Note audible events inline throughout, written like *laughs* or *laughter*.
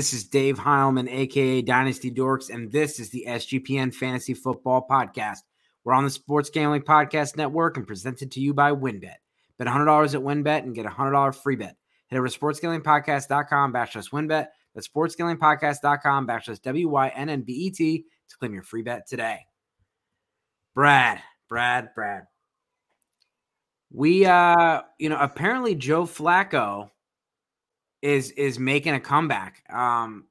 This is Dave Heilman, aka Dynasty Dorks, and this is the SGPN Fantasy Football Podcast. We're on the Sports Gambling Podcast Network and presented to you by WynnBET. Bet $100 at WynnBET and get a $100 free bet. Head over to sportsgamblingpodcast.com backslash WynnBET. That's sportsgamblingpodcast.com backslash W-Y-N-N-B-E-T to claim your free bet today. Brad, Brad, Brad. We, uh, you know, apparently Joe Flacco is is making a comeback. Um,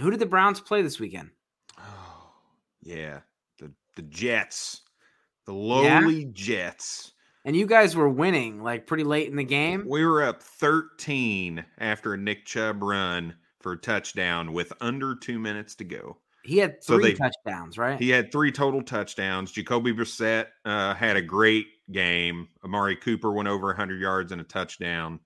who did the Browns play this weekend? Oh, *sighs* yeah, the the Jets, the lowly yeah. Jets. And you guys were winning like pretty late in the game. We were up 13 after a Nick Chubb run for a touchdown with under two minutes to go. He had three so they, touchdowns, right? He had three total touchdowns. Jacoby Brissett uh, had a great game. Amari Cooper went over 100 yards and a touchdown.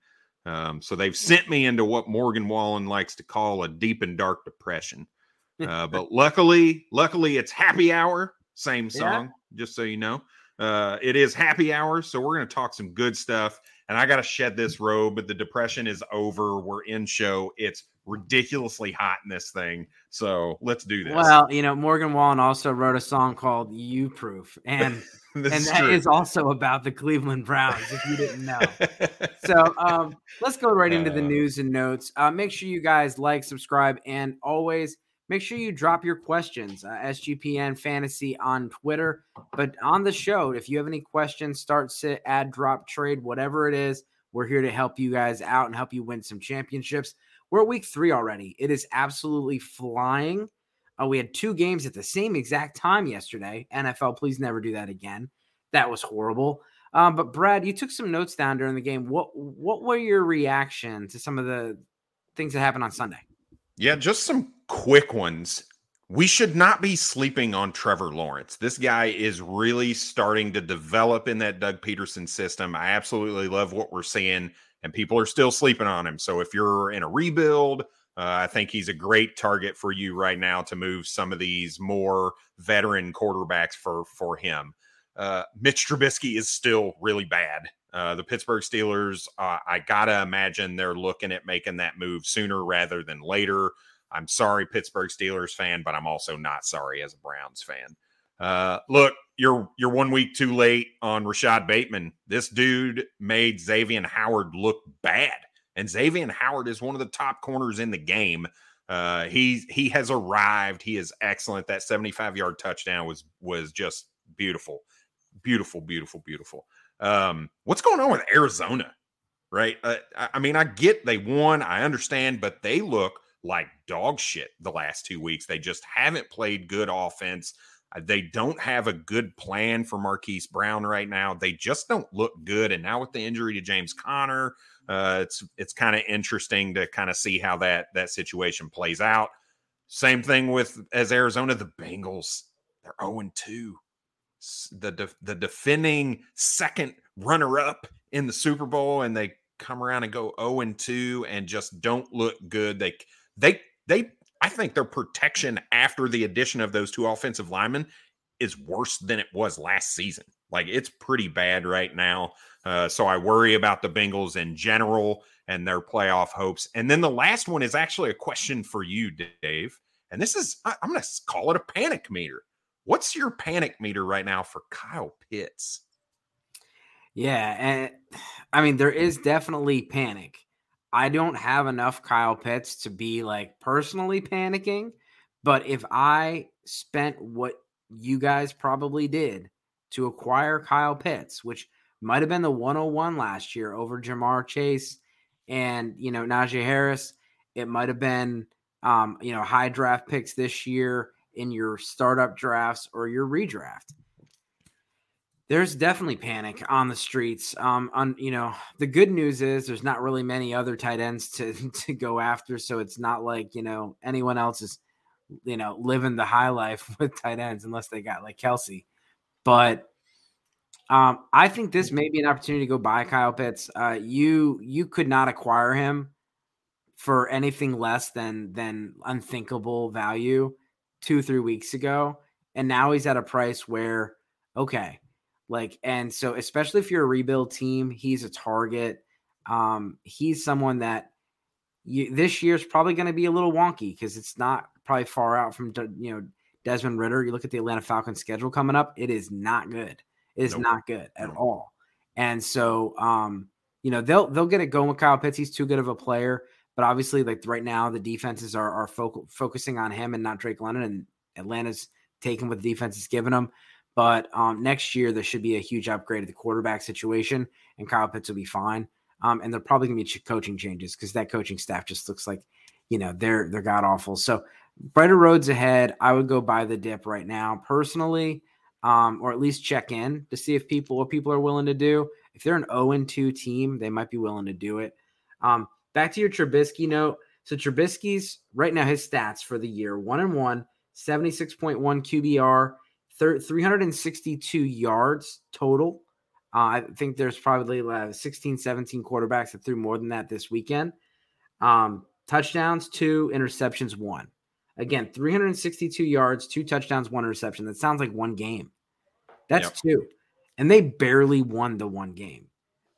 Um, so they've sent me into what Morgan Wallen likes to call a deep and dark depression. *laughs* Uh, but luckily, luckily it's happy hour. Same song, yeah. just so you know. Uh, it is happy hour, so we're going to talk some good stuff. And I got to shed this robe, but the depression is over. We're in show. It's ridiculously hot in this thing. So let's do this. Well, you know, Morgan Wallen also wrote a song called You Proof. And *laughs* and that true. is also about the Cleveland Browns, if you didn't know. *laughs* so um, let's go right into the uh. news and notes. Uh, make sure you guys like, subscribe, and always make sure you drop your questions. Uh, SGPN Fantasy on Twitter. But on the show, if you have any questions, start, sit, add, drop, trade, whatever it is, we're here to help you guys out and help you win some championships. We're at week three already. It is absolutely flying. Uh, we had two games at the same exact time yesterday. NFL, please never do that again. That was horrible. Um, but Brad, you took some notes down during the game. What what were your reaction to some of the things that happened on Sunday? Yeah, just some quick ones. We should not be sleeping on Trevor Lawrence. This guy is really starting to develop in that Doug Pederson system. I absolutely love what we're seeing, and people are still sleeping on him. So if you're in a rebuild, uh, I think he's a great target for you right now to move some of these more veteran quarterbacks for for him. Uh, Mitch Trubisky is still really bad. Uh, the Pittsburgh Steelers, uh, I gotta imagine they're looking at making that move sooner rather than later. I'm sorry, Pittsburgh Steelers fan, but I'm also not sorry as a Browns fan. Uh, look, you're you're one week too late on Rashod Bateman. This dude made Xavier Howard look bad. And Xavier Howard is one of the top corners in the game. Uh, he he has arrived. He is excellent. That 75 yard touchdown was was just beautiful, beautiful, beautiful, beautiful. Um, what's going on with Arizona? Right? Uh, I mean, I get they won. I understand, but they look like dog shit the last two weeks. They just haven't played good offense. Uh, they don't have a good plan for Marquise Brown right now. They just don't look good. And now with the injury to James Conner, uh, it's it's kind of interesting to kind of see how that that situation plays out. Same thing with as Arizona, the Bengals. They're 0 2. The, de- the defending second runner up in the Super Bowl, and they come around and go 0 2 and just don't look good. They, they, they, I think their protection after the addition of those two offensive linemen is worse than it was last season. Like it's pretty bad right now. Uh, so I worry about the Bengals in general and their playoff hopes. And then the last one is actually a question for you, Dave. And this is, I'm going to call it a panic meter. What's your panic meter right now for Kyle Pitts? Yeah. And *sighs* I mean, there is definitely panic. I don't have enough Kyle Pitts to be like personally panicking. But if I spent what you guys probably did to acquire Kyle Pitts, which might have been the 101 last year over Ja'Marr Chase and, you know, Najee Harris. It might have been, um, you know, high draft picks this year in your startup drafts or your redraft. There's definitely panic on the streets. Um, on you know, the good news is there's not really many other tight ends to *laughs* to go after, so it's not like you know anyone else is, you know, living the high life *laughs* with tight ends unless they got like Kelce. But um, I think this may be an opportunity to go buy Kyle Pitts. Uh, you you could not acquire him for anything less than than unthinkable value two three weeks ago, and now he's at a price where okay, like and so especially if you're a rebuild team, he's a target. Um, he's someone that you, this year's probably going to be a little wonky because it's not probably far out from you know Desmond Ridder. You look at the Atlanta Falcons schedule coming up; it is not good. It is nope. not good at nope. all. And so, um, you know, they'll they'll get it going with Kyle Pitts. He's too good of a player. But obviously, like right now, the defenses are are fo- focusing on him and not Drake London, and Atlanta's taking what the defense is giving them. But um, next year, there should be a huge upgrade at the quarterback situation, and Kyle Pitts will be fine. Um, and they're probably going to be coaching changes because that coaching staff just looks like, you know, they're they're god awful. So brighter roads ahead. I would go buy the dip right now personally, um, or at least check in to see if people what people are willing to do. If they're an 0 and 2 team, they might be willing to do it. Um, back to your Trubisky note. So Trubisky's right now his stats for the year: one and one, 76.1 QBR, 362 yards total. Uh, I think there's probably uh, 16, 17 quarterbacks that threw more than that this weekend. Um, touchdowns, two interceptions, one. Again, 362 yards, two touchdowns, one interception. That sounds like one game. That's yep. two. And they barely won the one game.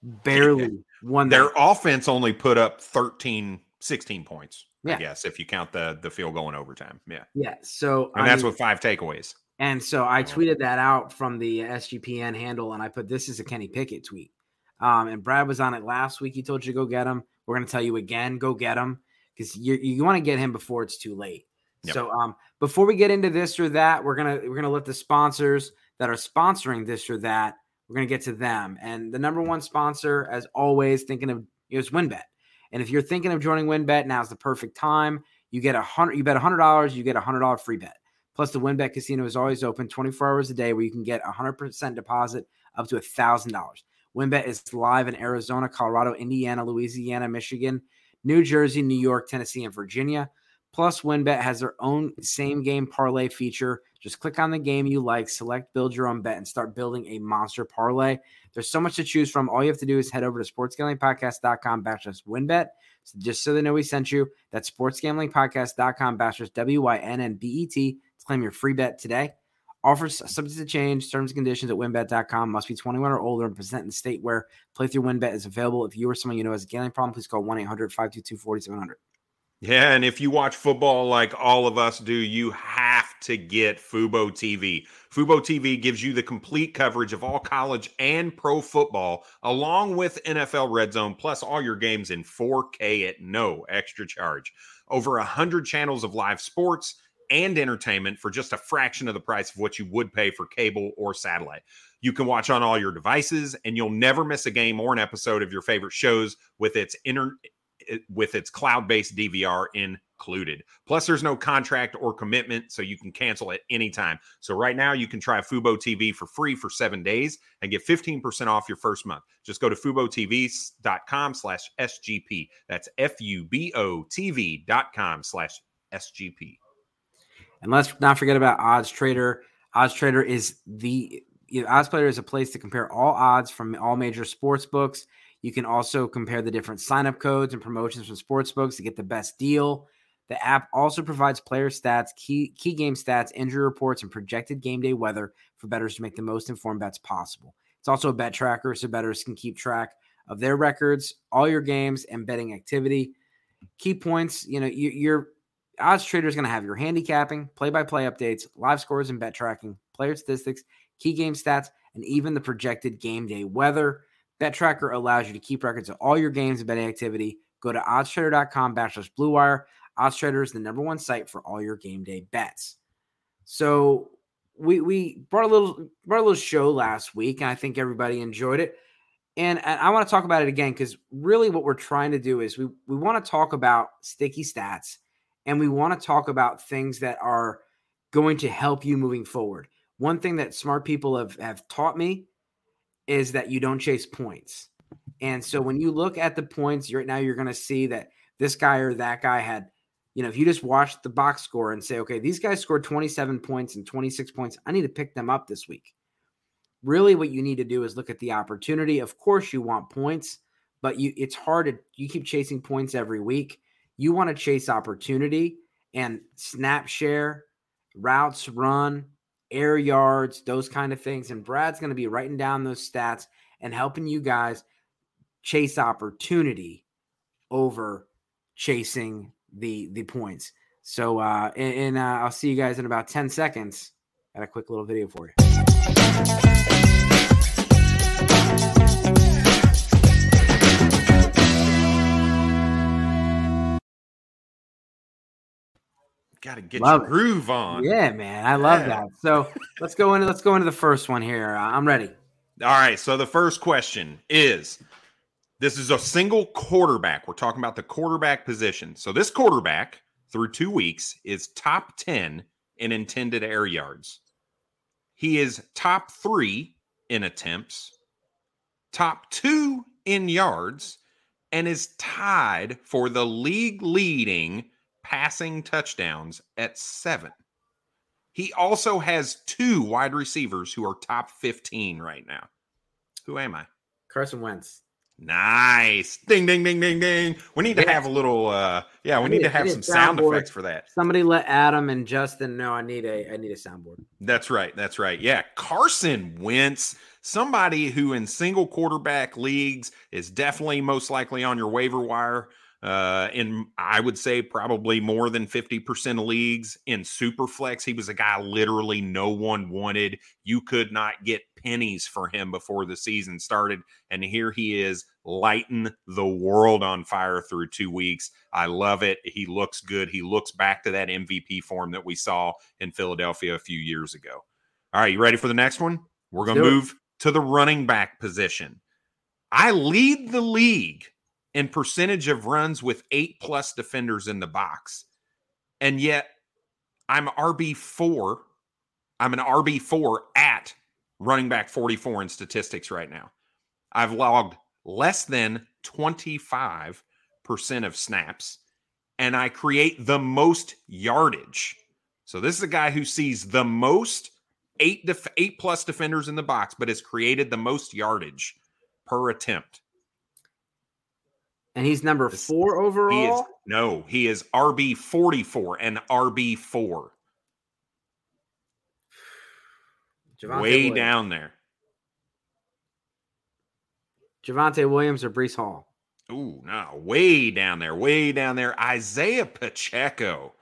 Barely *laughs* won. Their offense only put up 13, 16 points. Yeah. I guess if you count the the field going in overtime. Yeah. Yeah. So and I that's mean, with five takeaways. And so I tweeted that out from the SGPN handle, and I put this is a Kenny Pickett tweet. Um, and Brad was on it last week. He told you to go get him. We're going to tell you again, go get him because you you want to get him before it's too late. Yep. So um, before we get into this or that, we're gonna we're gonna let the sponsors that are sponsoring this or that. We're gonna get to them. And the number one sponsor, as always, thinking of is WynnBET. And if you're thinking of joining WynnBET, now's the perfect time. You get a hundred. You bet a hundred dollars, you get a hundred dollar free bet. Plus, the WynnBET Casino is always open 24 hours a day where you can get a 100% deposit up to $1,000. WynnBET is live in Arizona, Colorado, Indiana, Louisiana, Michigan, New Jersey, New York, Tennessee, and Virginia. Plus, WynnBET has their own same game parlay feature. Just click on the game you like, select build your own bet, and start building a monster parlay. There's so much to choose from. All you have to do is head over to sportsgamblingpodcast.com backslash wynnbet. So just so they know we sent you, that's sportsgamblingpodcast.com backslash W-Y-N-N-B-E-T to claim your free bet today. Offers subject to change. Terms and conditions at wynnbet.com. Must be 21 or older and present in the state where playthrough wynnbet is available. If you or someone you know has a gambling problem, please call 1 800 522 4700. Yeah, and if you watch football like all of us do, you have to get Fubo TV. Fubo TV gives you the complete coverage of all college and pro football, along with NFL Red Zone, plus all your games in 4K at no extra charge. Over 100 channels of live sports and entertainment for just a fraction of the price of what you would pay for cable or satellite. You can watch on all your devices, and you'll never miss a game or an episode of your favorite shows with its inter- eh, with its cloud-based DVR included. Plus, there's no contract or commitment, so you can cancel at any time. So right now, you can try Fubo TV for free for seven days and get 15% off your first month. Just go to FuboTV.com slash SGP. That's F-U-B-O TV.com slash SGP. And let's not forget about Odds Trader. Odds Trader is the you know, Odds Trader is a place to compare all odds from all major sports books. You can also compare the different sign-up codes and promotions from sports books to get the best deal. The app also provides player stats, key key game stats, injury reports, and projected game day weather for bettors to make the most informed bets possible. It's also a bet tracker, so bettors can keep track of their records, all your games, and betting activity. Key points, you know, you, your odds trader is going to have your handicapping, play-by-play updates, live scores and bet tracking, player statistics, key game stats, and even the projected game day weather. Bet Tracker allows you to keep records of all your games and betting activity. Go to oddstrader.com backslash blue wire. OddsTrader is the number one site for all your game day bets. So we we brought a little brought a little show last week, and I think everybody enjoyed it. And, and I want to talk about it again because really what we're trying to do is we we want to talk about sticky stats and we want to talk about things that are going to help you moving forward. One thing that smart people have, have taught me is that you don't chase points. And so when you look at the points right now, you're going to see that this guy or that guy had, you know, if you just watch the box score and say, okay, these guys scored 27 points and 26 points, I need to pick them up this week. Really, what you need to do is look at the opportunity. Of course, you want points, but you it's hard to you keep chasing points every week. You want to chase opportunity and snap share, routes run, air yards, those kind of things. And Brad's going to be writing down those stats and helping you guys chase opportunity over chasing the the points. So, uh, and, and uh, I'll see you guys in about 10 seconds. Got a quick little video for you. Got to get Love your it. groove on. Yeah, man, I love Yeah. that. So let's go into let's go into the first one here. I'm ready. All right. So the first question is this is a single quarterback. We're talking about the quarterback position. So this quarterback through two weeks is top 10 in intended air yards. He is top three in attempts, top two in yards, and is tied for the league leading passing touchdowns at seven. He also has two wide receivers who are top 15 right now. Who am I? Carson Wentz. Nice. Ding ding ding ding ding. We need to Yeah. have a little uh yeah, we I need need- to have need some sound soundboard. effects for that. Somebody let Adam and Justin know I need a I need a soundboard. That's right. That's right. Yeah. Carson Wentz, somebody who in single quarterback leagues is definitely most likely on your waiver wire. Uh, in I would say probably more than 50% of leagues in Superflex. He was a guy literally no one wanted. You could not get pennies for him before the season started. And here he is lighting the world on fire through two weeks. I love it. He looks good. He looks back to that MVP form that we saw in Philadelphia a few years ago. All right, you ready for the next one? We're going to Do it. move to the running back position. I lead the league in percentage of runs with eight plus defenders in the box. And yet I'm RB4. I'm an RB4 at running back 44 in statistics right now. I've logged less than 25% of snaps and I create the most yardage. So this is a guy who sees the most eight def- eight plus defenders in the box, but has created the most yardage per attempt. And he's number This- four He is overall. no, he is RB forty four and RB four, way Williams. down there. Javonte Williams or Breece Hall. Ooh, no, way down there, way down there. Isaiah Pacheco.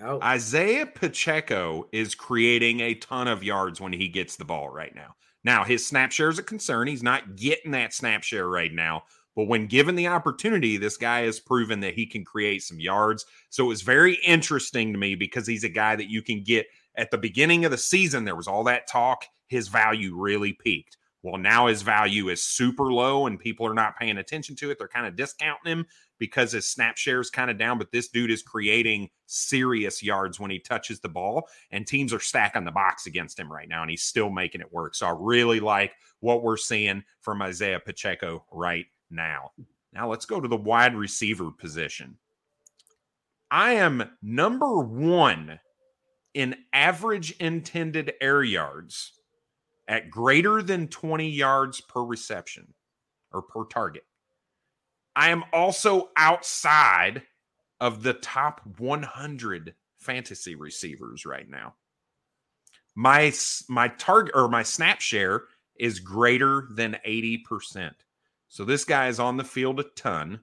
Oh, Isaiah Pacheco is creating a ton of yards when he gets the ball right now. Now, his snap share is a concern. He's not getting that snap share right now. But when given the opportunity, this guy has proven that he can create some yards. So it was very interesting to me because he's a guy that you can get at the beginning of the season. There was all that talk. His value really peaked. Well, now his value is super low and people are not paying attention to it. They're kind of discounting him because his snap share is kind of down, but this dude is creating serious yards when he touches the ball, and teams are stacking the box against him right now, and he's still making it work. So I really like what we're seeing from Isaiah Pacheco right now. Now let's go to the wide receiver position. I am number one in average intended air yards at greater than 20 yards per reception or per target. I am also outside of the top 100 fantasy receivers right now. My my target or my snap share is greater than 80%. So this guy is on the field a ton.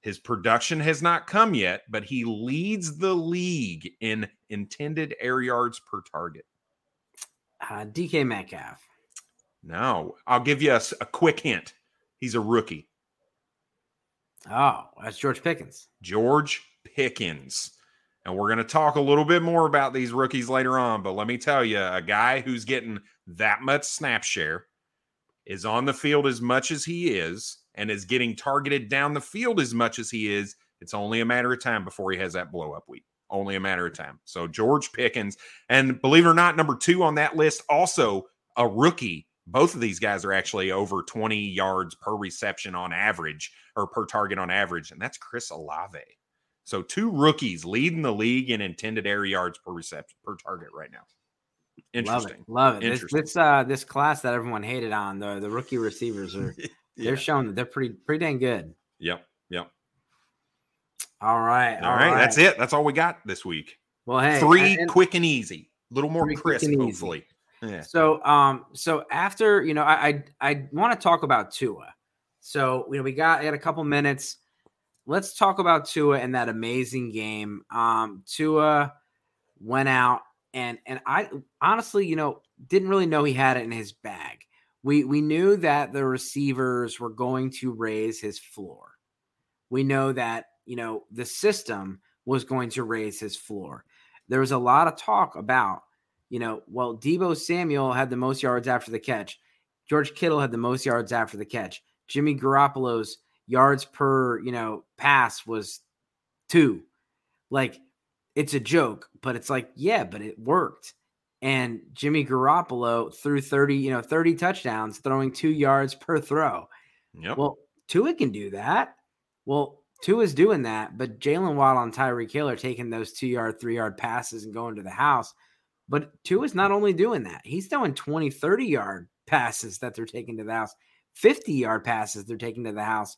His production has not come yet, but he leads the league in intended air yards per target. uh, DK Metcalf. No, I'll give you a quick hint. He's a rookie. Oh, that's George Pickens. George Pickens. And we're going to talk a little bit more about these rookies later on. But let me tell you, a guy who's getting that much snap share is on the field as much as he is and is getting targeted down the field as much as he is. It's only a matter of time before he has that blow up week. Only a matter of time. So, George Pickens, and believe it or not, number two on that list, also a rookie. Both of these guys are actually over 20 yards per reception on average or per target on average, and that's Chris Olave. So two rookies leading the league in intended air yards per reception per target right now. Interesting. Love it. Love it. This, Interesting. this uh this class that everyone hated on the the rookie receivers are *laughs* Yeah. they're showing that they're pretty pretty dang good. Yep. Yep. All right. All right, That's it. That's all we got this week. Well, hey, Three and- quick and easy. A little more crisp, hopefully. Yeah. So, um, so after you know, I I, I want to talk about Tua. So you know, we got got a couple minutes. let's talk about Tua and that amazing game. Um, Tua went out and and I honestly, you know, didn't really know he had it in his bag. We we knew that the receivers were going to raise his floor. We know that, you know, the system was going to raise his floor. There was a lot of talk about, you know, well, Deebo Samuel had the most yards after the catch. George Kittle had the most yards after the catch. Jimmy Garoppolo's yards per, you know, pass was two. Like it's a joke, but it's like, yeah, but it worked. And Jimmy Garoppolo threw 30, you know, 30 touchdowns, throwing two yards per throw. Yep. Well, Tua can do that. Well, Tua's doing that, but Jaylen Waddle and Tyreek Hill are taking those two yard, three yard passes and going to the house. But Tua's not only doing that, he's throwing 20, 30 yard passes that they're taking to the house, 50 yard passes they're taking to the house.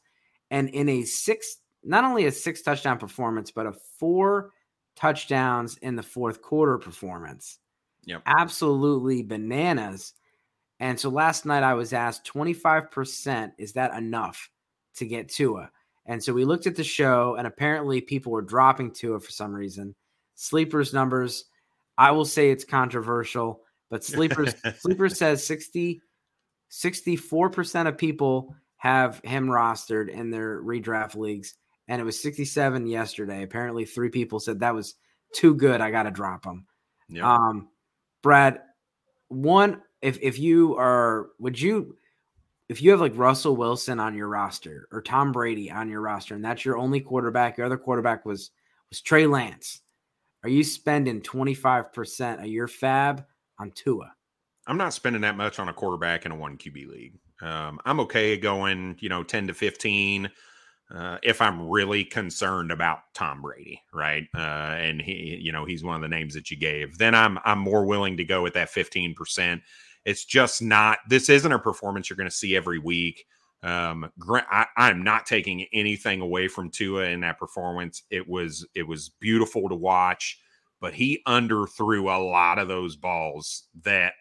And in a six, not only a six touchdown performance, but a four touchdowns in the fourth quarter performance. Yep. Absolutely bananas. And so last night I was asked 25%, is that enough to get Tua? And so we looked at the show, and apparently people were dropping Tua for some reason. Sleepers numbers, I will say it's controversial, but Sleepers *laughs* Sleeper says 60 64% of people have him rostered in their redraft leagues and it was 67 yesterday. Apparently, three people said that was too good. I got to drop them. Yep. Um, Brad, one, if if you are, would you, if you have like Russell Wilson on your roster or Tom Brady on your roster, and that's your only quarterback, your other quarterback was was Trey Lance. Are you spending 25% of your fab on Tua? I'm not spending that much on a quarterback in a one QB league. Um, I'm okay going, you know, 10 to 15 uh, if I'm really concerned about Tom Brady, right? Uh, and he, you know, he's one of the names that you gave. Then I'm I'm more willing to go with that 15 percent. It's just not. This isn't a performance you're going to see every week. Um, I, I'm not taking anything away from Tua in that performance. It was it was beautiful to watch, but he underthrew a lot of those balls that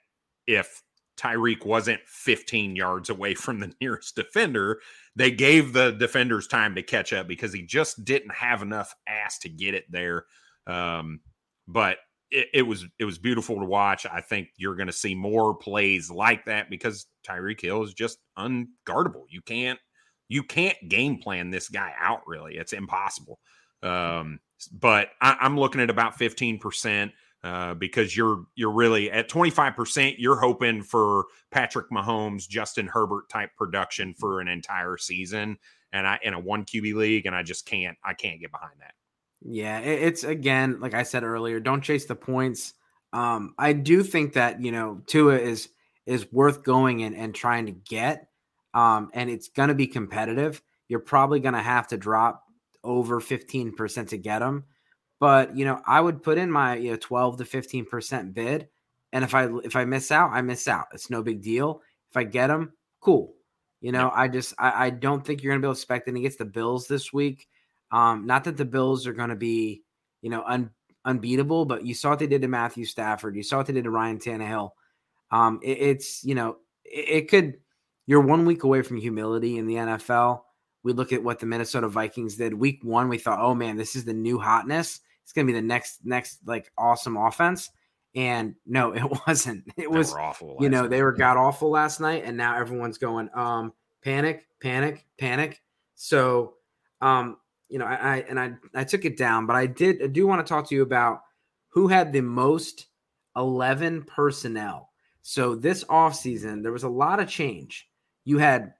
if Tyreek wasn't 15 yards away *laughs* from the nearest defender, they gave the defenders time to catch up because he just didn't have enough ass to get it there. Um, but it, it, was it was beautiful to watch. I think you're going to see more plays like that because Tyreek Hill is just unguardable. You can't you can't game plan this guy out. Really, it's impossible. Um, but I, I'm looking at about 15 percent. Uh, because you're you're really at 25%, you're hoping for Patrick Mahomes, Justin Herbert type production for an entire season, and I in a one QB league, and I just can't I can't get behind that. Yeah, it's again, like I said earlier, don't chase the points. Um, I do think that you know Tua is is worth going and, and trying to get. Um, and it's gonna be competitive. You're probably gonna have to drop over 15% to get him. But you know, I would put in my you know 12 to 15 percent bid, and if I if I miss out, I miss out. It's no big deal. If I get them, cool. You know, I just I, I don't think you're gonna be able to expect it against the Bills this week. Um, not that the Bills are gonna be you know un, unbeatable, but you saw what they did to Matthew Stafford. You saw what they did to Ryan Tannehill. Um, it, it's you know it, it could. You're one week away from humility in the NFL. We look at what the Minnesota Vikings did week one. We thought, oh man, this is the new hotness it's going to be the next next like awesome offense. And no, *laughs* it wasn't. It was awful. You know, night. they were god awful last night, and now everyone's going um panic, panic, panic. So, um, you know, I, I and I I took it down, but I did I do want to talk to you about who had the most 11 personnel. So this offseason, there was a lot of change. You had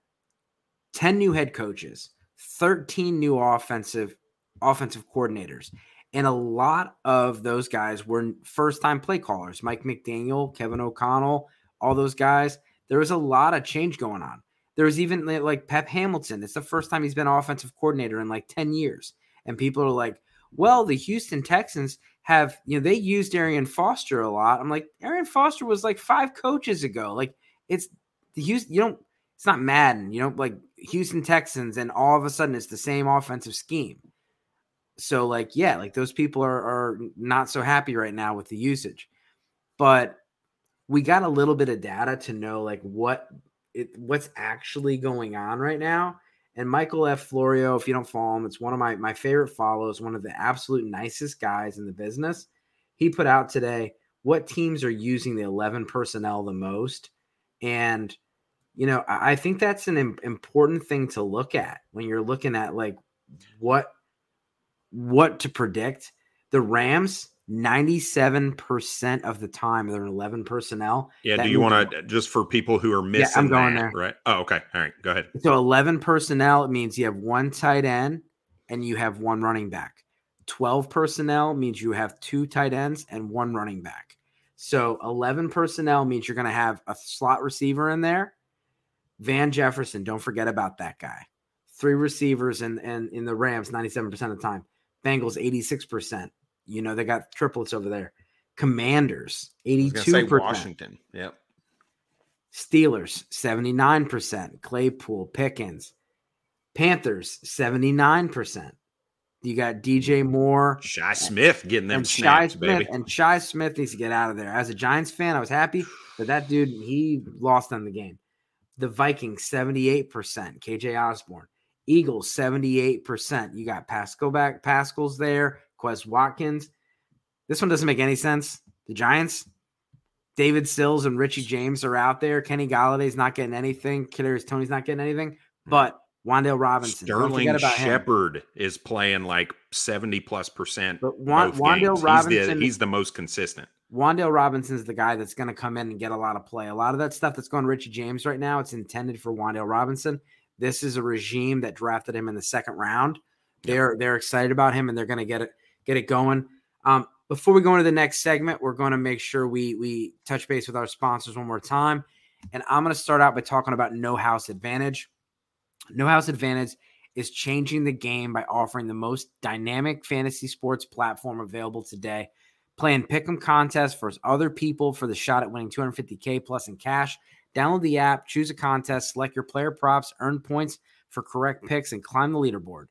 10 new head coaches, 13 new offensive offensive coordinators. And a lot of those guys were first time play callers Mike McDaniel, Kevin O'Connell, all those guys. There was a lot of change going on. There was even like Pep Hamilton. It's the first time he's been offensive coordinator in like 10 years. And people are like, well, the Houston Texans have, you know, they used Arian Foster a lot. I'm like, Arian Foster was like five coaches ago. Like, it's the Houston, you don't, it's not Madden, you know, like Houston Texans, and all of a sudden it's the same offensive scheme. So like yeah, like those people are are not so happy right now with the usage. But we got a little bit of data to know like what it what's actually going on right now. And Michael F. Florio, if you don't follow him, it's one of my, my favorite follows, one of the absolute nicest guys in the business. He put out today what teams are using the 11 personnel the most. And, you know, I, I think that's an Im- important thing to look at when you're looking at like what what to predict. The Rams 97% of the time they're 11 personnel. Yeah. That do you want to uh, just for people who are missing? Yeah, I'm going that, there. Right. Oh, okay. All right. Go ahead. So 11 personnel it means you have one tight end and you have one running back. 12 personnel means you have two tight ends and one running back. So 11 personnel means you're going to have a slot receiver in there. Van Jefferson, don't forget about that guy. Three receivers and and in the Rams 97% of the time. Bengals 86%. You know, they got triplets over there. Commanders, 82%. Washington. Yep. Steelers, 79%. Claypool, Pickens. Panthers, 79%. You got DJ mm. Moore, Shi Smith getting them snaps, Smith, baby. And Shi Smith needs to get out of there. As a Giants fan, I was happy, but that dude he lost on the game. The Vikings, seventy-eight percent. KJ Osborn, Eagles, seventy-eight percent. You got Pascal back, Pascal's there. Quez Watkins. This one doesn't make any sense. The Giants, David Sills and Richie James are out there. Kenny Golladay's not getting anything. Kadarius Toney's not getting anything. Hmm. But Wan'Dale Robinson, Sterling Shepard is playing like seventy plus percent. But Wan- Wan'Dale Robinson, he's the, he's the, most consistent. Wan'Dale Robinson's the guy that's going to come in and get a lot of play. A lot of that stuff that's going Richie James right now, it's intended for Wan'Dale Robinson. This is a regime that drafted him in the second round. They're they're excited about him and they're going to get it get it going. Um, before we go into the next segment, we're going to make sure we we touch base with our sponsors one more time. And I'm going to start out by talking about No House Advantage. No House Advantage is changing the game by offering the most dynamic fantasy sports platform available today. Playing pick'em contests for other people for the shot at winning 250k plus in cash. Download the app, choose a contest, select your player props, earn points for correct picks, and climb the leaderboard.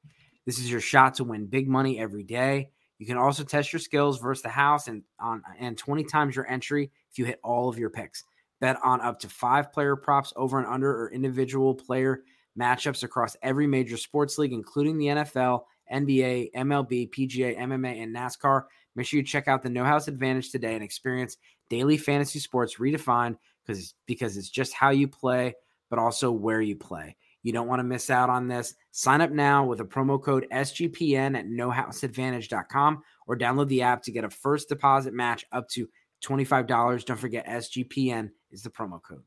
This is your shot to win big money every day. You can also test your skills versus the house and on and 20 times your entry if you hit all of your picks. Bet on up to five player props over and under or individual player matchups across every major sports league, including the NFL, NBA, MLB, PGA, MMA, and NASCAR. Make sure you check out the No House Advantage today and experience daily fantasy sports redefined because because it's just how you play, but also where you play. You don't want to miss out on this. Sign up now with a promo code SGPN at nohouseadvantage.com or download the app to get a first deposit match up to $25. Don't forget SGPN is the promo code.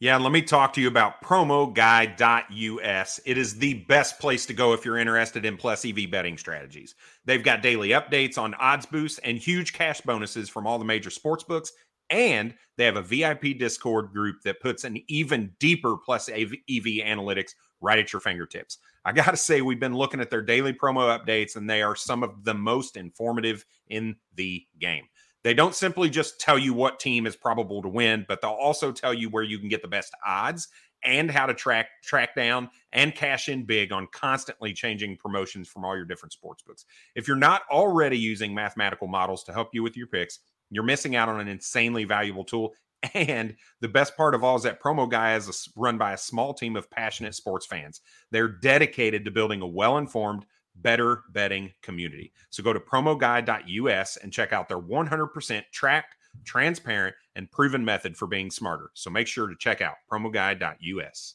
Yeah, let me talk to you about promoguy.us. It is the best place to go if you're interested in plus EV betting strategies. They've got daily updates on odds boosts and huge cash bonuses from all the major sports books. And they have a VIP Discord group that puts an even deeper plus EV analytics right at your fingertips. I got to say, we've been looking at their daily promo updates, and they are some of the most informative in the game. They don't simply just tell you what team is probable to win, but they'll also tell you where you can get the best odds and how to track track down and cash in big on constantly changing promotions from all your different sports books. If you're not already using mathematical models to help you with your picks, you're missing out on an insanely valuable tool. *laughs* And the best part of all is that Promo Guy is a, run by a small team of passionate sports fans. They're dedicated to building a well informed, better betting community. So go to promoguy.us and check out their 100% tracked, transparent, and proven method for being smarter. So make sure to check out promoguy.us.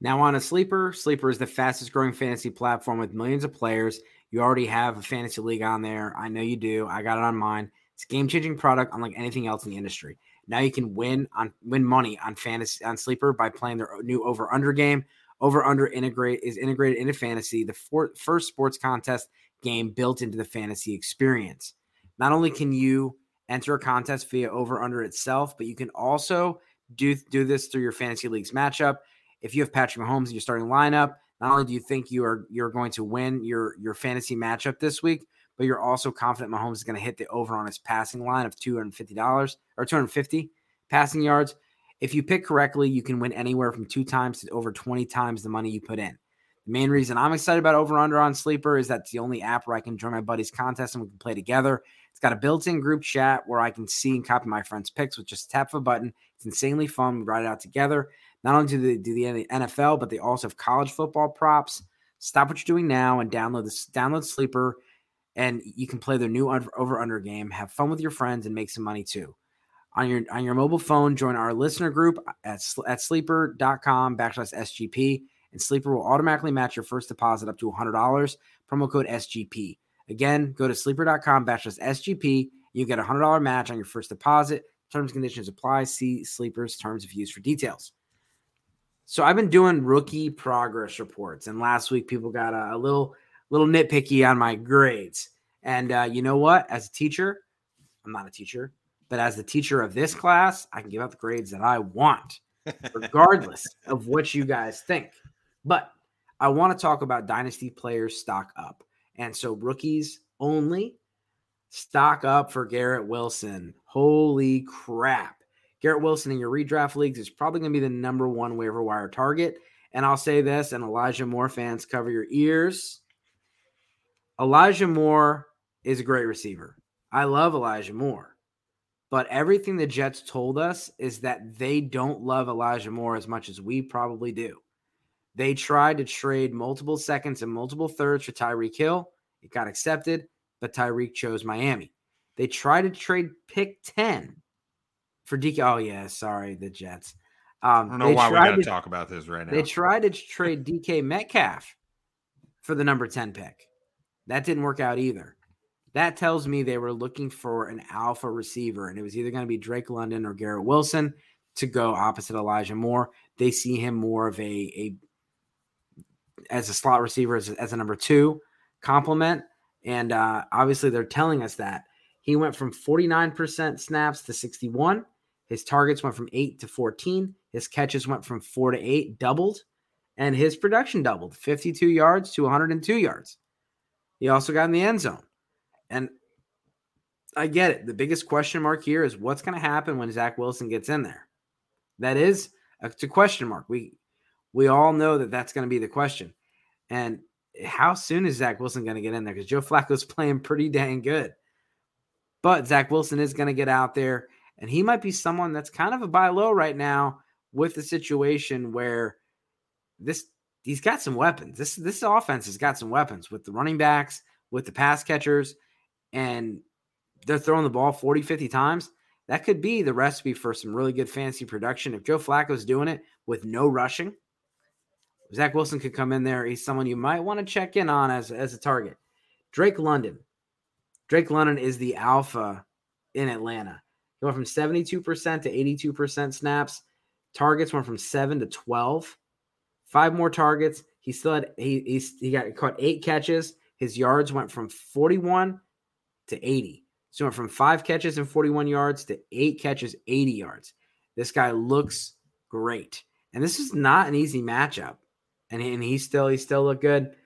Now on a sleeper, sleeper is the fastest growing fantasy platform with millions of players. You already have a fantasy league on there. I know you do. I got it on mine. It's a game-changing product unlike anything else in the industry. Now you can win on win money on fantasy on sleeper by playing their new over under game over under integrate is integrated into fantasy, the for, first sports contest game built into the fantasy experience. Not only can you enter a contest via over under itself, but you can also do do this through your fantasy leagues matchup. If you have Patrick Mahomes in your starting lineup, not only do you think you are you're going to win your your fantasy matchup this week, but you're also confident Mahomes is going to hit the over on his passing line of $250 or 250 passing yards. If you pick correctly, you can win anywhere from two times to over 20 times the money you put in. The main reason I'm excited about Over Under on Sleeper is that's the only app where I can join my buddies' contest and we can play together. It's got a built in group chat where I can see and copy my friends' picks with just a tap of a button. It's insanely fun. We ride it out together. Not only do they do the NFL, but they also have college football props. Stop what you're doing now and download this download Sleeper, and you can play their new over under game. Have fun with your friends and make some money too. On your on your mobile phone, join our listener group at at sleeper.com backslash SGP, and Sleeper will automatically match your first deposit up to $100. Promo code SGP. Again, go to sleeper.com backslash SGP. You get a $100 match on your first deposit. Terms and conditions apply. See Sleeper's terms of use for details. So I've been doing rookie progress reports, and last week people got a, a little little nitpicky on my grades. And uh, you know what? As a teacher, I'm not a teacher, but as the teacher of this class, I can give out the grades that I want, *laughs* regardless of what you guys think. But I want to talk about dynasty players stock up. And so rookies only stock up for Garrett Wilson. Holy crap. Garrett Wilson in your redraft leagues is probably going to be the number one waiver wire target. And I'll say this, and Elijah Moore fans, cover your ears. Elijah Moore is a great receiver. I love Elijah Moore. But everything the Jets told us is that they don't love Elijah Moore as much as we probably do. They tried to trade multiple seconds and multiple thirds for Tyreek Hill. It got accepted, but Tyreek chose Miami. They tried to trade pick 10 for DK. Oh yeah, sorry, the Jets. Um, I don't know why we got to talk about this right now. They tried to trade DK Metcalf for the number 10 pick. That didn't work out either. That tells me they were looking for an alpha receiver, and it was either going to be Drake London or Garrett Wilson to go opposite Elijah Moore. They see him more of a, a as a slot receiver, as a, as a number two complement. And uh, obviously, they're telling us that he went from 49% snaps to 61. His targets went from 8 to 14. His catches went from 4 to 8, doubled. And his production doubled 52 yards to 102 yards. He also got in the end zone. And I get it. The biggest question mark here is what's going to happen when Zach Wilson gets in there. That is a, a question mark. We we all know that that's going to be the question. And how soon is Zach Wilson going to get in there? Because Joe Flacco's *laughs* playing pretty dang good. But Zach Wilson is going to get out there and he might be someone that's kind of a buy low right now with the situation where this he's got some weapons. This this offense has got some weapons with the running backs, with the pass catchers, and they're throwing the ball 40, 50 times. That could be the recipe for some really good fancy production. If Joe Flacco's doing it with no rushing, Zach Wilson could come in there. He's someone you might want to check in on as, as a target. Drake London. Drake London is the alpha in Atlanta. He went from 72% to 82% snaps. Targets went from 7 to 12. Five more targets. He still had he he, he got caught eight catches. His yards went from 41 to 80. So went from five catches and 41 yards to eight catches, 80 yards. This guy looks great. And this is not an easy matchup. And, and he still he still looked good.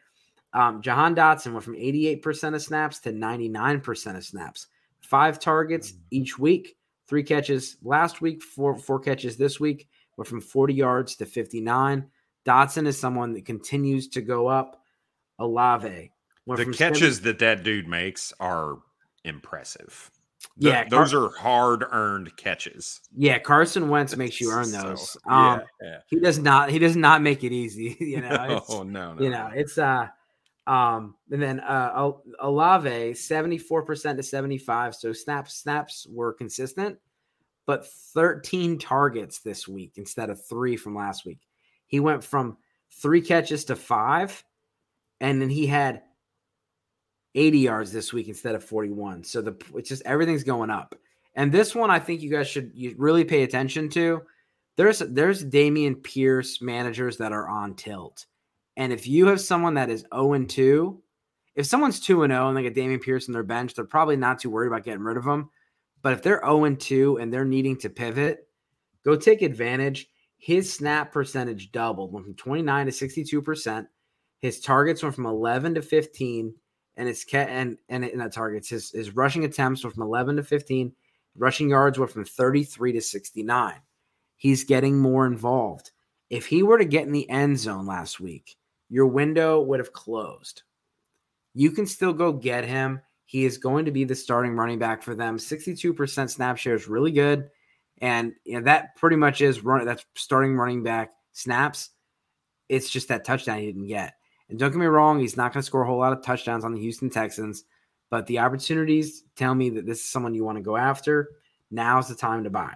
Um, Jahan Dotson went from 88% of snaps to 99% of snaps. Five targets mm. each week. Three catches last week, four four catches this week. Went from 40 yards to 59. Dotson is someone that continues to go up. Olave. The catches 70- that that dude makes are impressive. The, yeah, those Car- are hard earned catches. Yeah, Carson Wentz makes you earn those. So, um, yeah. He does not. He does not make it easy. *laughs* You *laughs* know. Oh no, no, You know, it's uh, um, and then uh, Olave, 74% to 75. So snaps, snaps were consistent, but 13 targets this week instead of three from last week. He went from three catches to five, and then he had 80 yards this week instead of 41. So the it's just everything's going up. And this one, I think you guys should you really pay attention to. There's there's Dameon Pierce managers that are on tilt and if you have someone that is 0 and 2, if someone's 2 and 0 and they get Dameon Pierce on their bench, they're probably not too worried about getting rid of them. But if they're 0 and 2 and they're needing to pivot, go take advantage. His snap percentage doubled, went from 29 to 62%. His targets went from 11 to 15, and his and and that targets his his rushing attempts went from 11 to 15. Rushing yards went from 33 to 69. He's getting more involved. If he were to get in the end zone last week, your window would have closed. You can still go get him. He is going to be the starting running back for them. 62% snap share is really good. And you know, that pretty much is run that's starting running back snaps. It's just that touchdown he didn't get. And don't get me wrong, he's not going to score a whole lot of touchdowns on the Houston Texans, but the opportunities tell me that this is someone you want to go after. Now's the time to buy.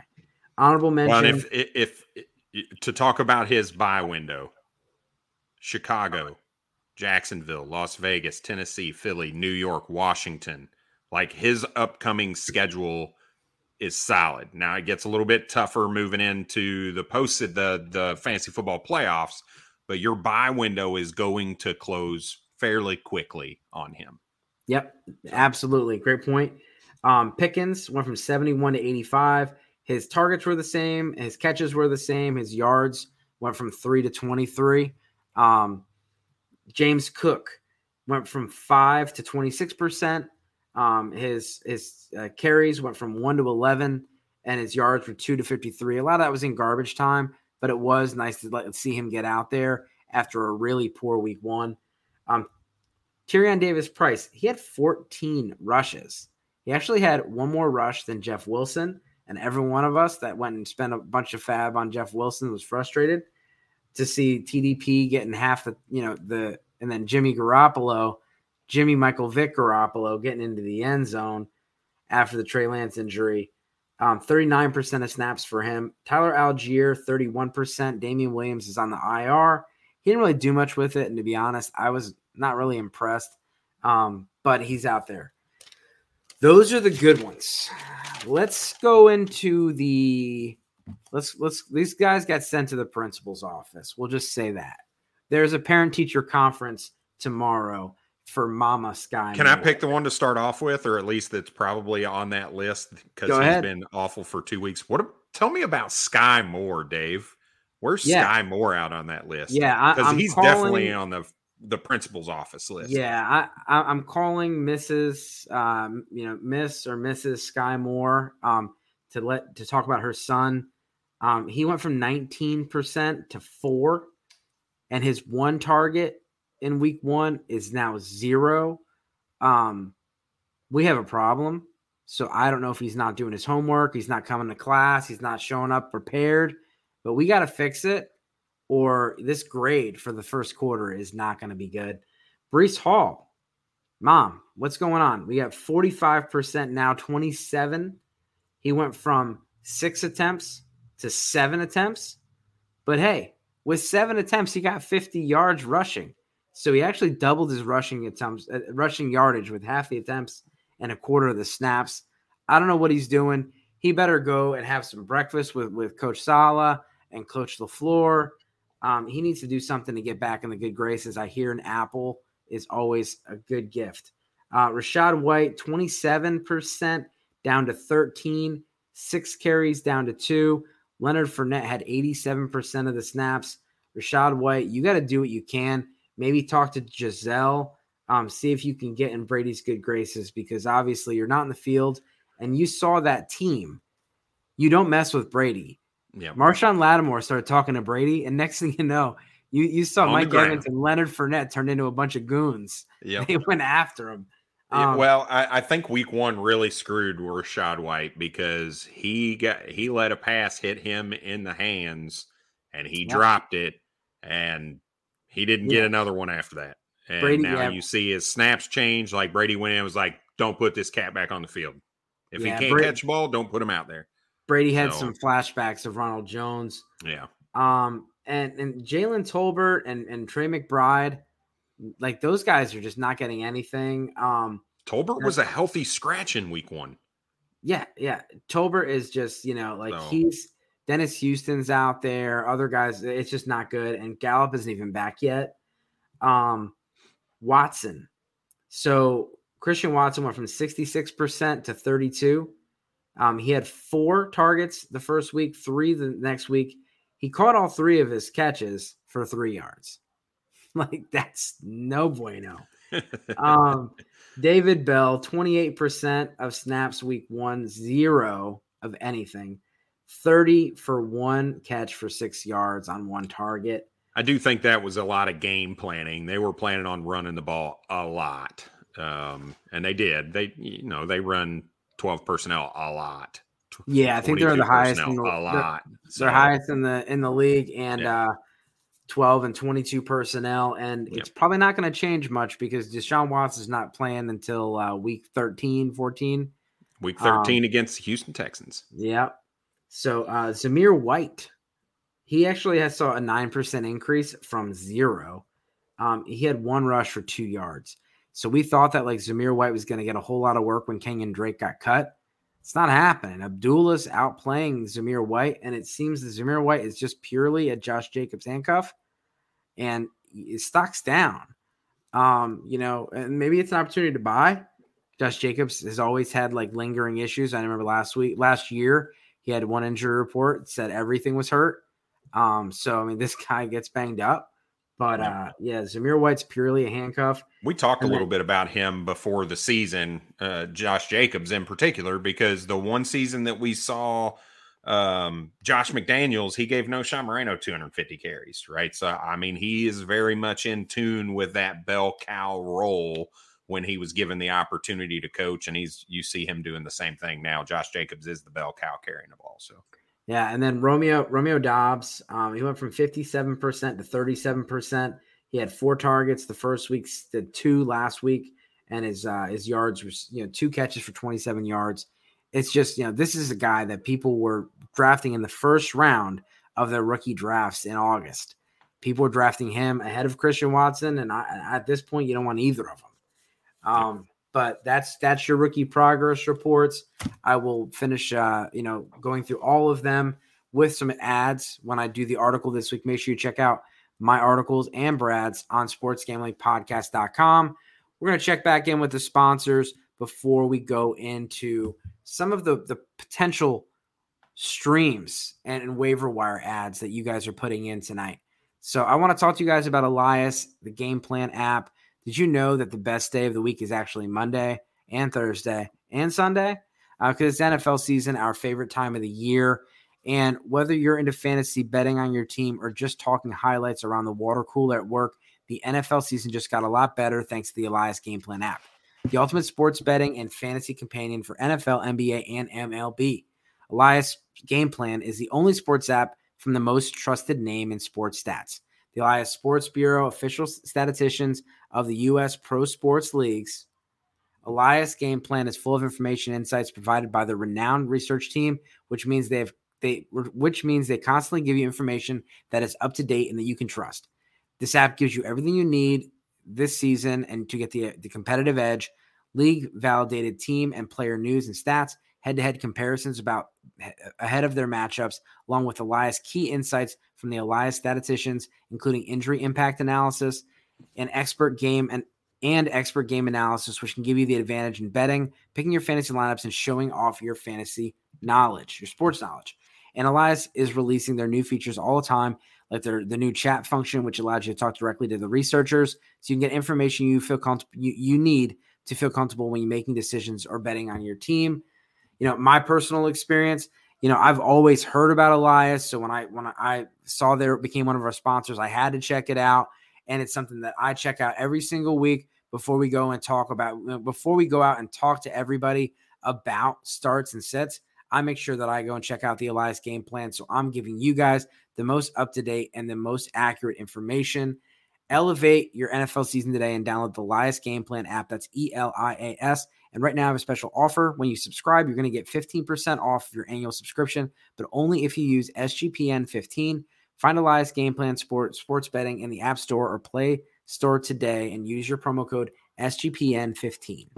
Honorable mention. Well, if, if, if to talk about his buy window, Chicago, Jacksonville, Las Vegas, Tennessee, Philly, New York, Washington, like his upcoming schedule is solid. Now it gets a little bit tougher moving into the posted the the fantasy football playoffs, but your buy window is going to close fairly quickly on him. Yep, absolutely. Great point. Um, Pickens went from 71 to 85. His targets were the same, his catches were the same, his yards went from 3 to 23. Um, James Cook went from 5 to 26%. Um, his his uh, carries went from 1 to 11 and his yards were 2 to 53. A lot of that was in garbage time, but it was nice to let, see him get out there after a really poor week 1. Um, Tyrion Davis Price, he had 14 rushes. He actually had one more rush than Jeff Wilson, and every one of us that went and spent a bunch of fab on Jeff Wilson was frustrated to see TDP getting half the, you know, the and then Jimmy Garoppolo, Jimmy Michael Vick Garoppolo getting into the end zone after the Trey Lance injury. Um, 39% of snaps for him. Tyler Allgeier, 31%. Damien Williams is on the IR. He didn't really do much with it. And to be honest, I was not really impressed. Um, but he's out there. Those are the good ones. Let's go into the let's let's these guys got sent to the principal's office. We'll just say that. There's a parent teacher conference tomorrow for Mama Sky. Can I pick the one to start off with, or at least that's probably on that list because he's ahead. been awful for two weeks? What? Tell me about Skyy Moore, Dave. Where's yeah. Skyy Moore out on that list? Yeah, because he's calling, definitely on the the principal's office list. Yeah, I, I am calling Mrs. Um, you know Miss or Mrs. Skyy Moore um, to let to talk about her son. Um, he went from 19% to four, and his one target in week one is now zero. Um, we have a problem. So I don't know if he's not doing his homework, he's not coming to class, he's not showing up prepared, but we got to fix it or this grade for the first quarter is not going to be good. Breece Hall, mom, what's going on? We got 45% now, 27. He went from six attempts to seven attempts. But hey, with seven attempts, he got 50 yards rushing. So he actually doubled his rushing attempts, uh, rushing yardage with half the attempts and a quarter of the snaps. I don't know what he's doing. He better go and have some breakfast with, with Coach Saleh and Coach LaFleur um, he needs to do something to get back in the good graces. I hear an apple is always a good gift. Uh, Rachaad White, 27% down to 13, six carries down to two. Leonard Fournette had 87% of the snaps. Rachaad White, you got to do what you can. Maybe talk to Gisele, um, see if you can get in Brady's good graces because obviously you're not in the field and you saw that team. You don't mess with Brady. Yeah. Marshon Lattimore started talking to Brady, and next thing you know, you, you saw On Mike Evans and Leonard Fournette turned into a bunch of goons. Yeah. *laughs* They went after him. Um, well, I, I, think week one really screwed Rachaad White because he got he let a pass hit him in the hands and he yeah. dropped it and he didn't yeah. get another one after that. And Brady, now yeah. you see his snaps change. Like Brady went in was like, Don't put this cat back on the field. If he can't Brady, catch the ball, don't put him out there. Brady had so, some flashbacks of Ronald Jones. Yeah. Um, and and Jalen Tolbert and and Trey McBride, like those guys are just not getting anything. Um, Tolbert was a healthy scratch in week one. Yeah, yeah. Tolbert is just you know like so. he's Dennis Houston's out there. Other guys, it's just not good. And Gallup isn't even back yet. Um, Watson. So Christian Watson went from 66% to 32. Um, he had four targets the first week, three the next week. He caught all three of his catches for three yards. *laughs* Like that's no bueno. um, *laughs* David Bell, 28% of snaps week one, zero of anything, 30 for one catch for six yards on one target. I do think that was a lot of game planning. They were planning on running the ball a lot. Um, and they did. They, you know, they run 12 personnel a lot. Yeah, I think they're the highest in the, a lot. They're, so, they're, highest in the in the league and yeah. uh 12 and 22 personnel and yep. it's probably not going to change much because Deshaun Watson is not playing until uh, week 13, 14. Week 13 um, against the Houston Texans. Yeah. So uh Zamir White he actually has saw a 9% increase from 0. Um, he had one rush for 2 yards. So we thought that like Zamir White was going to get a whole lot of work when Kenyan Drake got cut. It's not happening. Abdullah's outplaying Zamir White, and it seems that Zamir White is just purely a Josh Jacobs handcuff, and his stock's down. Um, you know, and maybe it's an opportunity to buy. Josh Jacobs has always had like lingering issues. I remember last week, last year, he had one injury report said everything was hurt. Um, so I mean, *laughs* this guy gets banged up. But uh, yeah, Zamir White's purely a handcuff. We talked and a little then, bit about him before the season, uh, Josh Jacobs in particular, because the one season that we saw um, Josh McDaniels, he gave Knowshon Moreno 250 carries, right? So, I mean, he is very much in tune with that bell cow role when he was given the opportunity to coach. And he's, you see him doing the same thing now. Josh Jacobs is the bell cow carrying the ball. So, yeah, and then Romeo Romeo Doubs, um, he went from fifty seven percent to thirty seven percent. He had four targets the first week, the two last week, and his uh, his yards were you know two catches for twenty seven yards. It's just you know this is a guy that people were drafting in the first round of their rookie drafts in August. People were drafting him ahead of Christian Watson, and I, at this point, you don't want either of them. Um, but that's that's your rookie progress reports. I will finish, uh, you know, going through all of them with some ads when I do the article this week. Make sure you check out my articles and Brad's on sportsgamblingpodcast.com. We're going to check back in with the sponsors before we go into some of the, the potential streams and, and waiver wire ads that you guys are putting in tonight. So I want to talk to you guys about Elias, the game plan app. Did you know that the best day of the week is actually Monday and Thursday and Sunday? Because uh, it's NFL season, our favorite time of the year. And whether you're into fantasy betting on your team or just talking highlights around the water cooler at work, the NFL season just got a lot better thanks to the Elias Game Plan app, the ultimate sports betting and fantasy companion for NFL, NBA, and MLB. Elias Game Plan is the only sports app from the most trusted name in sports stats. The Elias Sports Bureau official statisticians of the U.S. pro sports leagues. Elias game plan is full of information insights provided by the renowned research team, which means they have they which means they constantly give you information that is up to date and that you can trust. This app gives you everything you need this season and to get the the competitive edge, league validated team and player news and stats, head-to-head comparisons about ahead of their matchups, along with Elias key insights from the Elias statisticians, including injury impact analysis, and expert game and and expert game analysis, which can give you the advantage in betting, picking your fantasy lineups, and showing off your fantasy knowledge, your sports knowledge. And Elias is releasing their new features all the time, like their the new chat function, which allows you to talk directly to the researchers, so you can get information you feel comfortable you, you need to feel comfortable when you're making decisions or betting on your team. You know, my personal experience, you know, I've always heard about Elias, so when I when I saw there became one of our sponsors, I had to check it out and it's something that I check out every single week before we go and talk about before we go out and talk to everybody about starts and sets. I make sure that I go and check out the Elias game plan. So I'm giving you guys the most up to date and the most accurate information. Elevate your NFL season today and download the Elias game plan app. That's E L I A S. And right now, I have a special offer. When you subscribe, you're going to get 15% off your annual subscription, but only if you use SGPN 15. Find Elias Game Plan Sport Sports Betting in the App Store or Play Store today and use your promo code SGPN15.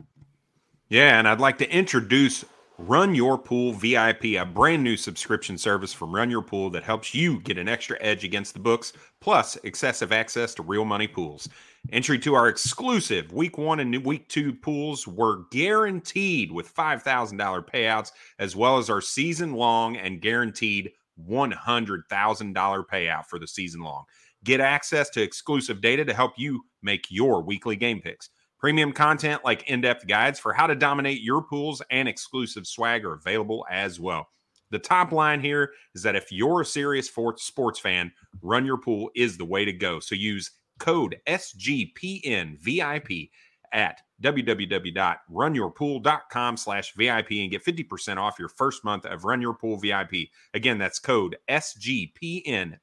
Yeah, and I'd like to introduce Run Your Pool VIP, a brand new subscription service from Run Your Pool that helps you get an extra edge against the books, plus excessive access to real money pools. Entry to our exclusive week one and week two pools were guaranteed with $5,000 payouts, as well as our season long and guaranteed $100,000 payout for the season long. Get access to exclusive data to help you make your weekly game picks. Premium content like in depth guides for how to dominate your pools and exclusive swag are available as well. The top line here is that if you're a serious sports fan, Run Your Pool is the way to go. So use code SGPNVIP at www.runyourpool.com slash VIP and get 50% off your first month of Run Your Pool VIP. Again, that's code SGPNVIP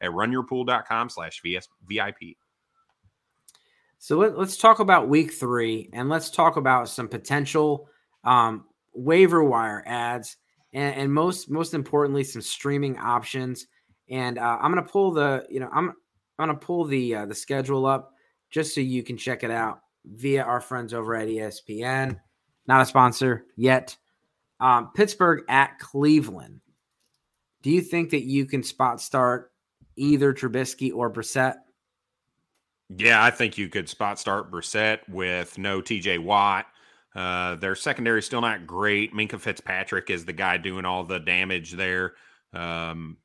at runyourpool.com slash VIP. So let, us talk about week three and let's talk about some potential um, waiver wire ads and, and, most most importantly some streaming options. And uh, I'm gonna pull the you know I'm I'm gonna pull the uh, the schedule up just so you can check it out via our friends over at ESPN. Not a sponsor yet. Um, Pittsburgh at Cleveland. Do you think that you can spot start either Trubisky or Brissett? Yeah, I think you could spot start Brissett with no TJ Watt. Uh, their secondary is still not great. Minkah Fitzpatrick is the guy doing all the damage there. Um,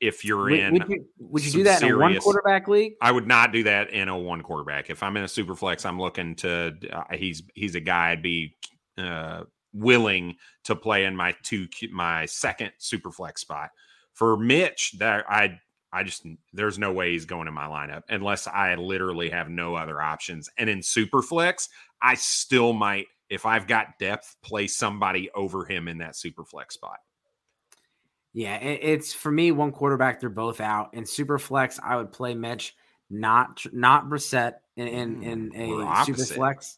if you're would, in, would you, would you do that serious, in a one quarterback league? I would not do that in a one quarterback. If I'm in a super flex, I'm looking to. Uh, he's he's a guy I'd be uh, willing to play in my two my second super flex spot. For Mitch, that I I just there's no way he's going in my lineup unless I literally have no other options. And in Superflex, I still might, if I've got depth, play somebody over him in that Superflex spot. Yeah, it's for me one quarterback. They're both out. In Superflex, I would play Mitch, not not Brissett in in, in mm, a Superflex.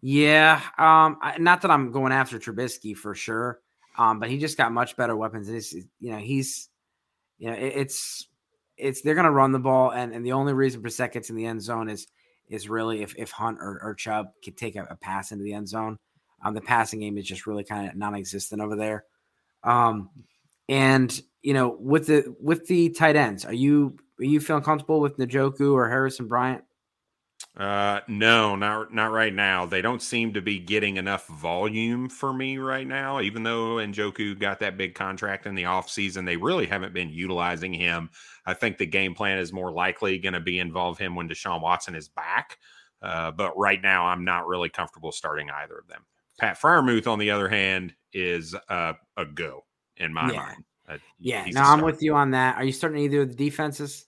Yeah, um, not that I'm going after Trubisky for sure, um, but he just got much better weapons. And you know, he's you know, it, it's it's they're going to run the ball, and, and the only reason Brissett gets in the end zone is is really if if Hunt or, or Chubb could take a, a, pass into the end zone. Um, the passing game is just really kind of non-existent over there. Um, and you know, with the with the tight ends, are you are you feeling comfortable with Njoku or Harrison Bryant? Uh, no, not not right now. They don't seem to be getting enough volume for me right now. Even though Njoku got that big contract in the offseason, they really haven't been utilizing him. I think the game plan is more likely going to be involve him when Deshaun Watson is back. Uh, but right now, I'm not really comfortable starting either of them. Pat Freiermuth, on the other hand, is uh, a go in my yeah. mind. Uh, yeah, no, I'm with you on that. Are you starting either of the defenses?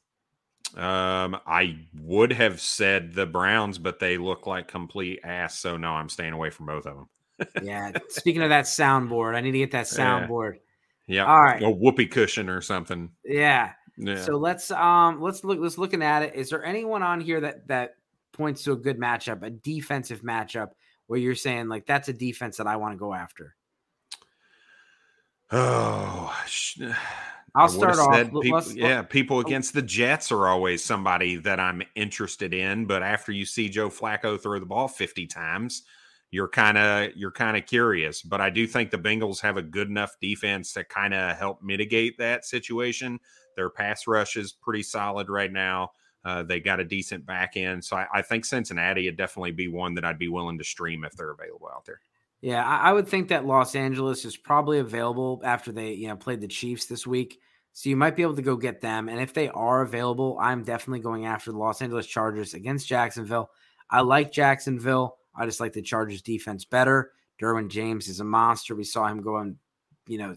Um, I would have said the Browns, but they look like complete ass. So no, I'm staying away from both of them. yeah. Speaking of that soundboard, I need to get that soundboard. Yeah. All right. A whoopee cushion or something. Yeah. yeah. So let's um let's look let's looking at it. Is there anyone on here that that points to a good matchup, a defensive matchup where you're saying like that's a defense that I want to go after? Oh, I'll start off. People, yeah, people oh. against the Jets are always somebody that I'm interested in. But after you see Joe Flacco throw the ball 50 times, you're kind of you're kind of curious. But I do think the Bengals have a good enough defense to kind of help mitigate that situation. Their pass rush is pretty solid right now. Uh, they got a decent back end, so I, I think Cincinnati would definitely be one that I'd be willing to stream if they're available out there. Yeah, I, would think that Los Angeles is probably available after they, you know, played the Chiefs this week. So you might be able to go get them. And if they are available, I'm definitely going after the Los Angeles Chargers against Jacksonville. I like Jacksonville. I just like the Chargers defense better. Derwin James is a monster. We saw him going, you know,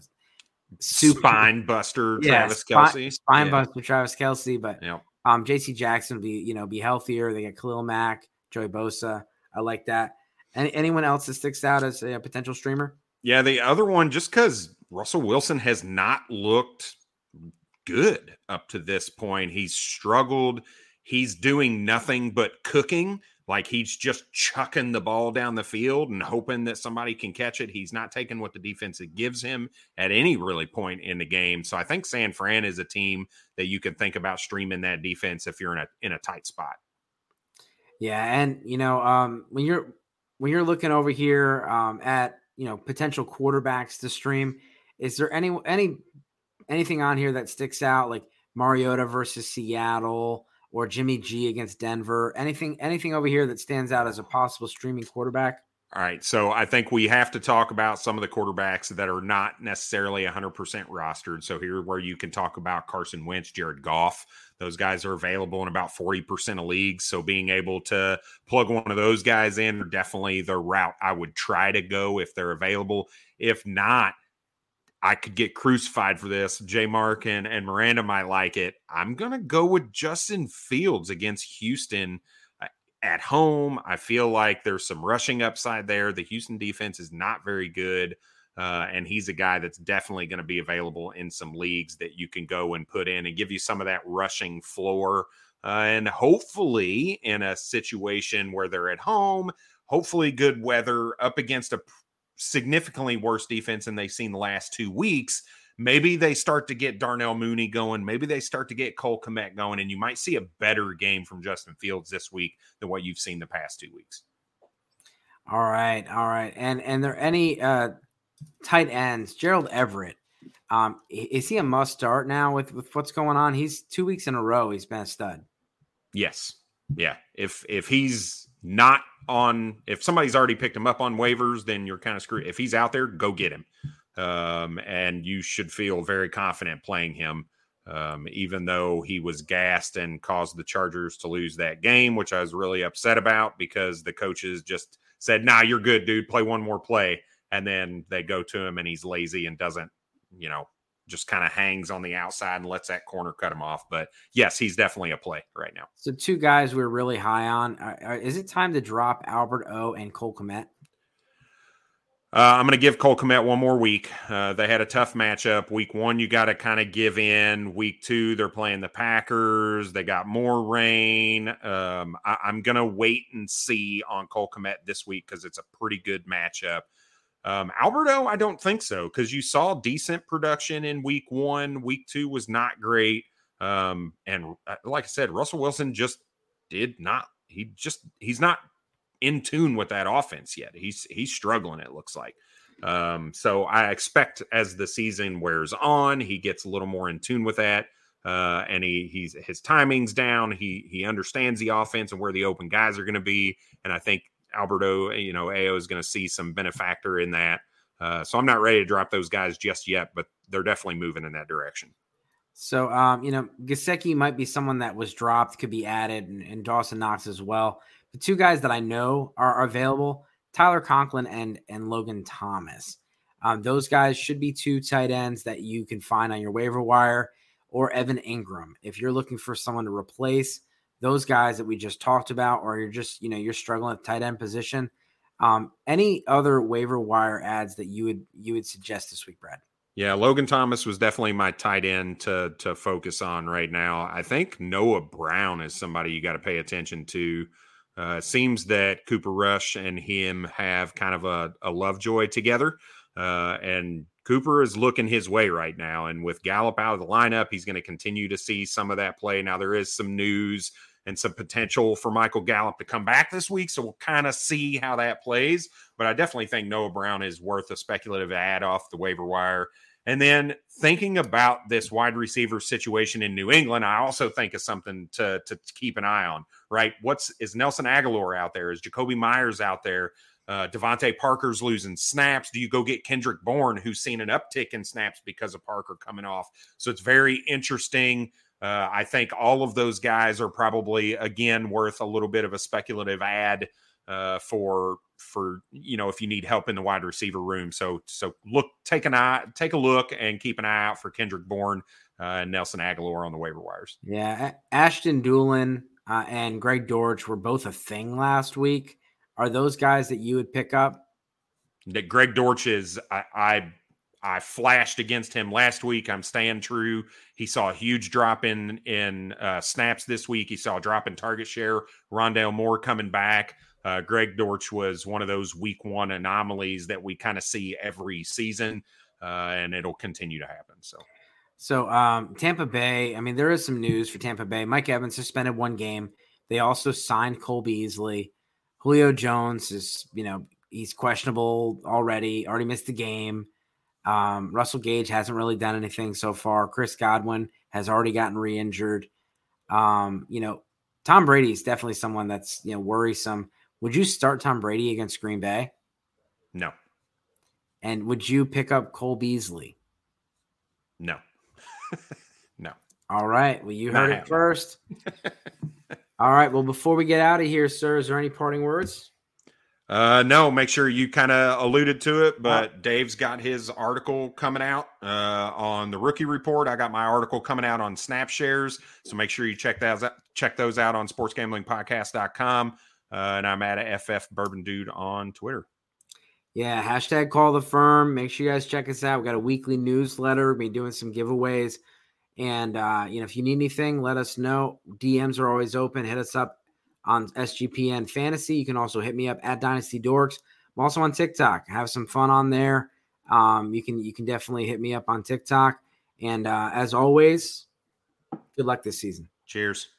super, spine buster yeah, Travis Kelce. Spine yeah. buster Travis Kelce. But yep. um JC Jackson be, you know, be healthier. They got Khalil Mack, Joey Bosa. I like that. Any, anyone else that sticks out as a potential streamer? Yeah, the other one, just because Russell Wilson has not looked good up to this point. He's struggled. He's doing nothing but cooking. Like he's just chucking the ball down the field and hoping that somebody can catch it. He's not taking what the defense gives him at any really point in the game. So I think San Fran is a team that you can think about streaming that defense if you're in a in a tight spot. Yeah, and you know, um, when you're when you're looking over here um, at you know potential quarterbacks to stream, is there any any anything on here that sticks out like Mariota versus Seattle or Jimmy G against Denver? Anything anything over here that stands out as a possible streaming quarterback? All right. So I think we have to talk about some of the quarterbacks that are not necessarily 100% rostered. So here where you can talk about Carson Wentz, Jared Goff. Those guys are available in about 40% of leagues. So being able to plug one of those guys in are definitely the route I would try to go if they're available. If not, I could get crucified for this. J Mark and, and Miranda might like it. I'm going to go with Justin Fields against Houston uh, at home. I feel like there's some rushing upside there. The Houston defense is not very good. Uh, and he's a guy that's definitely going to be available in some leagues that you can go and put in and give you some of that rushing floor. Uh, and hopefully, in a situation where they're at home, hopefully good weather up against a significantly worse defense than they've seen the last two weeks. Maybe they start to get Darnell Mooney going. Maybe they start to get Cole Kmet going, and you might see a better game from Justin Fields this week than what you've seen the past two weeks. All right, all right. And and there any uh tight ends, Gerald Everett. Um, is he a must start now with, with what's going on? He's two weeks in a row. He's been a stud. Yes. Yeah. If if he's not on, if somebody's already picked him up on waivers, then you're kind of screwed. If he's out there, go get him. Um, and you should feel very confident playing him. Um, even though he was gassed and caused the Chargers to lose that game, which I was really upset about because the coaches just said, "Nah, you're good, dude. Play one more play." And then they go to him and he's lazy and doesn't, you know, just kind of hangs on the outside and lets that corner cut him off. But yes, he's definitely a play right now. So two guys we're really high on. Uh, is it time to drop Albert O and Cole Kmet? Uh, I'm going to give Cole Kmet one more week. Uh, they had a tough matchup. Week one, you got to kind of give in. Week two, they're playing the Packers. They got more rain. Um, I, am going to wait and see on Cole Kmet this week because it's a pretty good matchup. Um, Albert O, I don't think so because you saw decent production in week one. Week two was not great. Um, and uh, like I said, Russell Wilson just did not, he just, he's not in tune with that offense yet. He's, he's struggling, it looks like. Um, so I expect as the season wears on, he gets a little more in tune with that. Uh, and he he's his timing's down. He he understands the offense and where the open guys are going to be. And I think Albert O, you know, AO is going to see some benefactor in that. Uh, so I'm not ready to drop those guys just yet, but they're definitely moving in that direction. So, um, you know, Gesicki might be someone that was dropped, could be added, and, and, Dawson Knox as well. The two guys that I know are, available: Tyler Conklin and and Logan Thomas. Um, those guys should be two tight ends that you can find on your waiver wire, or Evan Engram. if you're looking for someone to replace those guys that we just talked about, or you're just, you know, you're struggling at tight end position. Um, any other waiver wire ads that you would you would suggest this week, Brad? Yeah, Logan Thomas was definitely my tight end to to focus on right now. I think Noah Brown is somebody you got to pay attention to. Uh, seems that Cooper Rush and him have kind of a, a lovejoy together. Uh, and Cooper is looking his way right now. And with Gallup out of the lineup, he's going to continue to see some of that play. Now, there is some news and some potential for Michael Gallup to come back this week. So we'll kind of see how that plays. But I definitely think Noah Brown is worth a speculative ad off the waiver wire. And then thinking about this wide receiver situation in New England, I also think is something to, to keep an eye on, right? What's is Nelson Agholor out there? Is Jakobi Meyers out there? Uh, DeVante Parker's losing snaps. Do you go get Kendrick Bourne, who's seen an uptick in snaps because of Parker coming off? So it's very interesting. Uh, I think all of those guys are probably again worth a little bit of a speculative ad uh, for for you know if you need help in the wide receiver room. So so look, take an eye, take a look, and keep an eye out for Kendrick Bourne uh, and Nelson Agholor on the waiver wires. Yeah, Ashton Dulin uh, and Greg Dortch were both a thing last week. Are those guys that you would pick up? That Greg Dortch is. I, I I flashed against him last week. I'm staying true. He saw a huge drop in in uh, snaps this week. He saw a drop in target share. Rondale Moore coming back. Uh, Greg Dortch was one of those week one anomalies that we kind of see every season, uh, and it'll continue to happen. So, so um, Tampa Bay. I mean, there is some news for Tampa Bay. Mike Evans suspended one game. They also signed Cole Beasley. Julio Jones is, you know, he's questionable already. Already missed the game. Um, Russell Gage hasn't really done anything so far. Chris Godwin has already gotten re-injured. Um, you know, Tom Brady is definitely someone that's you know worrisome. Would you start Tom Brady against Green Bay? No. And would you pick up Cole Beasley? No. *laughs* no. All right. Well, you heard Not it first. *laughs* All right. Well, before we get out of here, sir, is there any parting words? Uh, no, make sure you kind of alluded to it, but Dave's got his article coming out uh, on the rookie report. I got my article coming out on snap shares, so make sure you check that check those out on sportsgamblingpodcast.com. Uh, and I'm at FF Bourbon Dude on Twitter. Yeah, hashtag call the firm. Make sure you guys check us out. We got a weekly newsletter. We'll be doing some giveaways. And uh, you know, if you need anything, let us know. DMs are always open. Hit us up on SGPN Fantasy. You can also hit me up at Dynasty Dorks. I'm also on TikTok. Have some fun on there. Um, you can you can definitely hit me up on TikTok. And uh, as always, good luck this season. Cheers.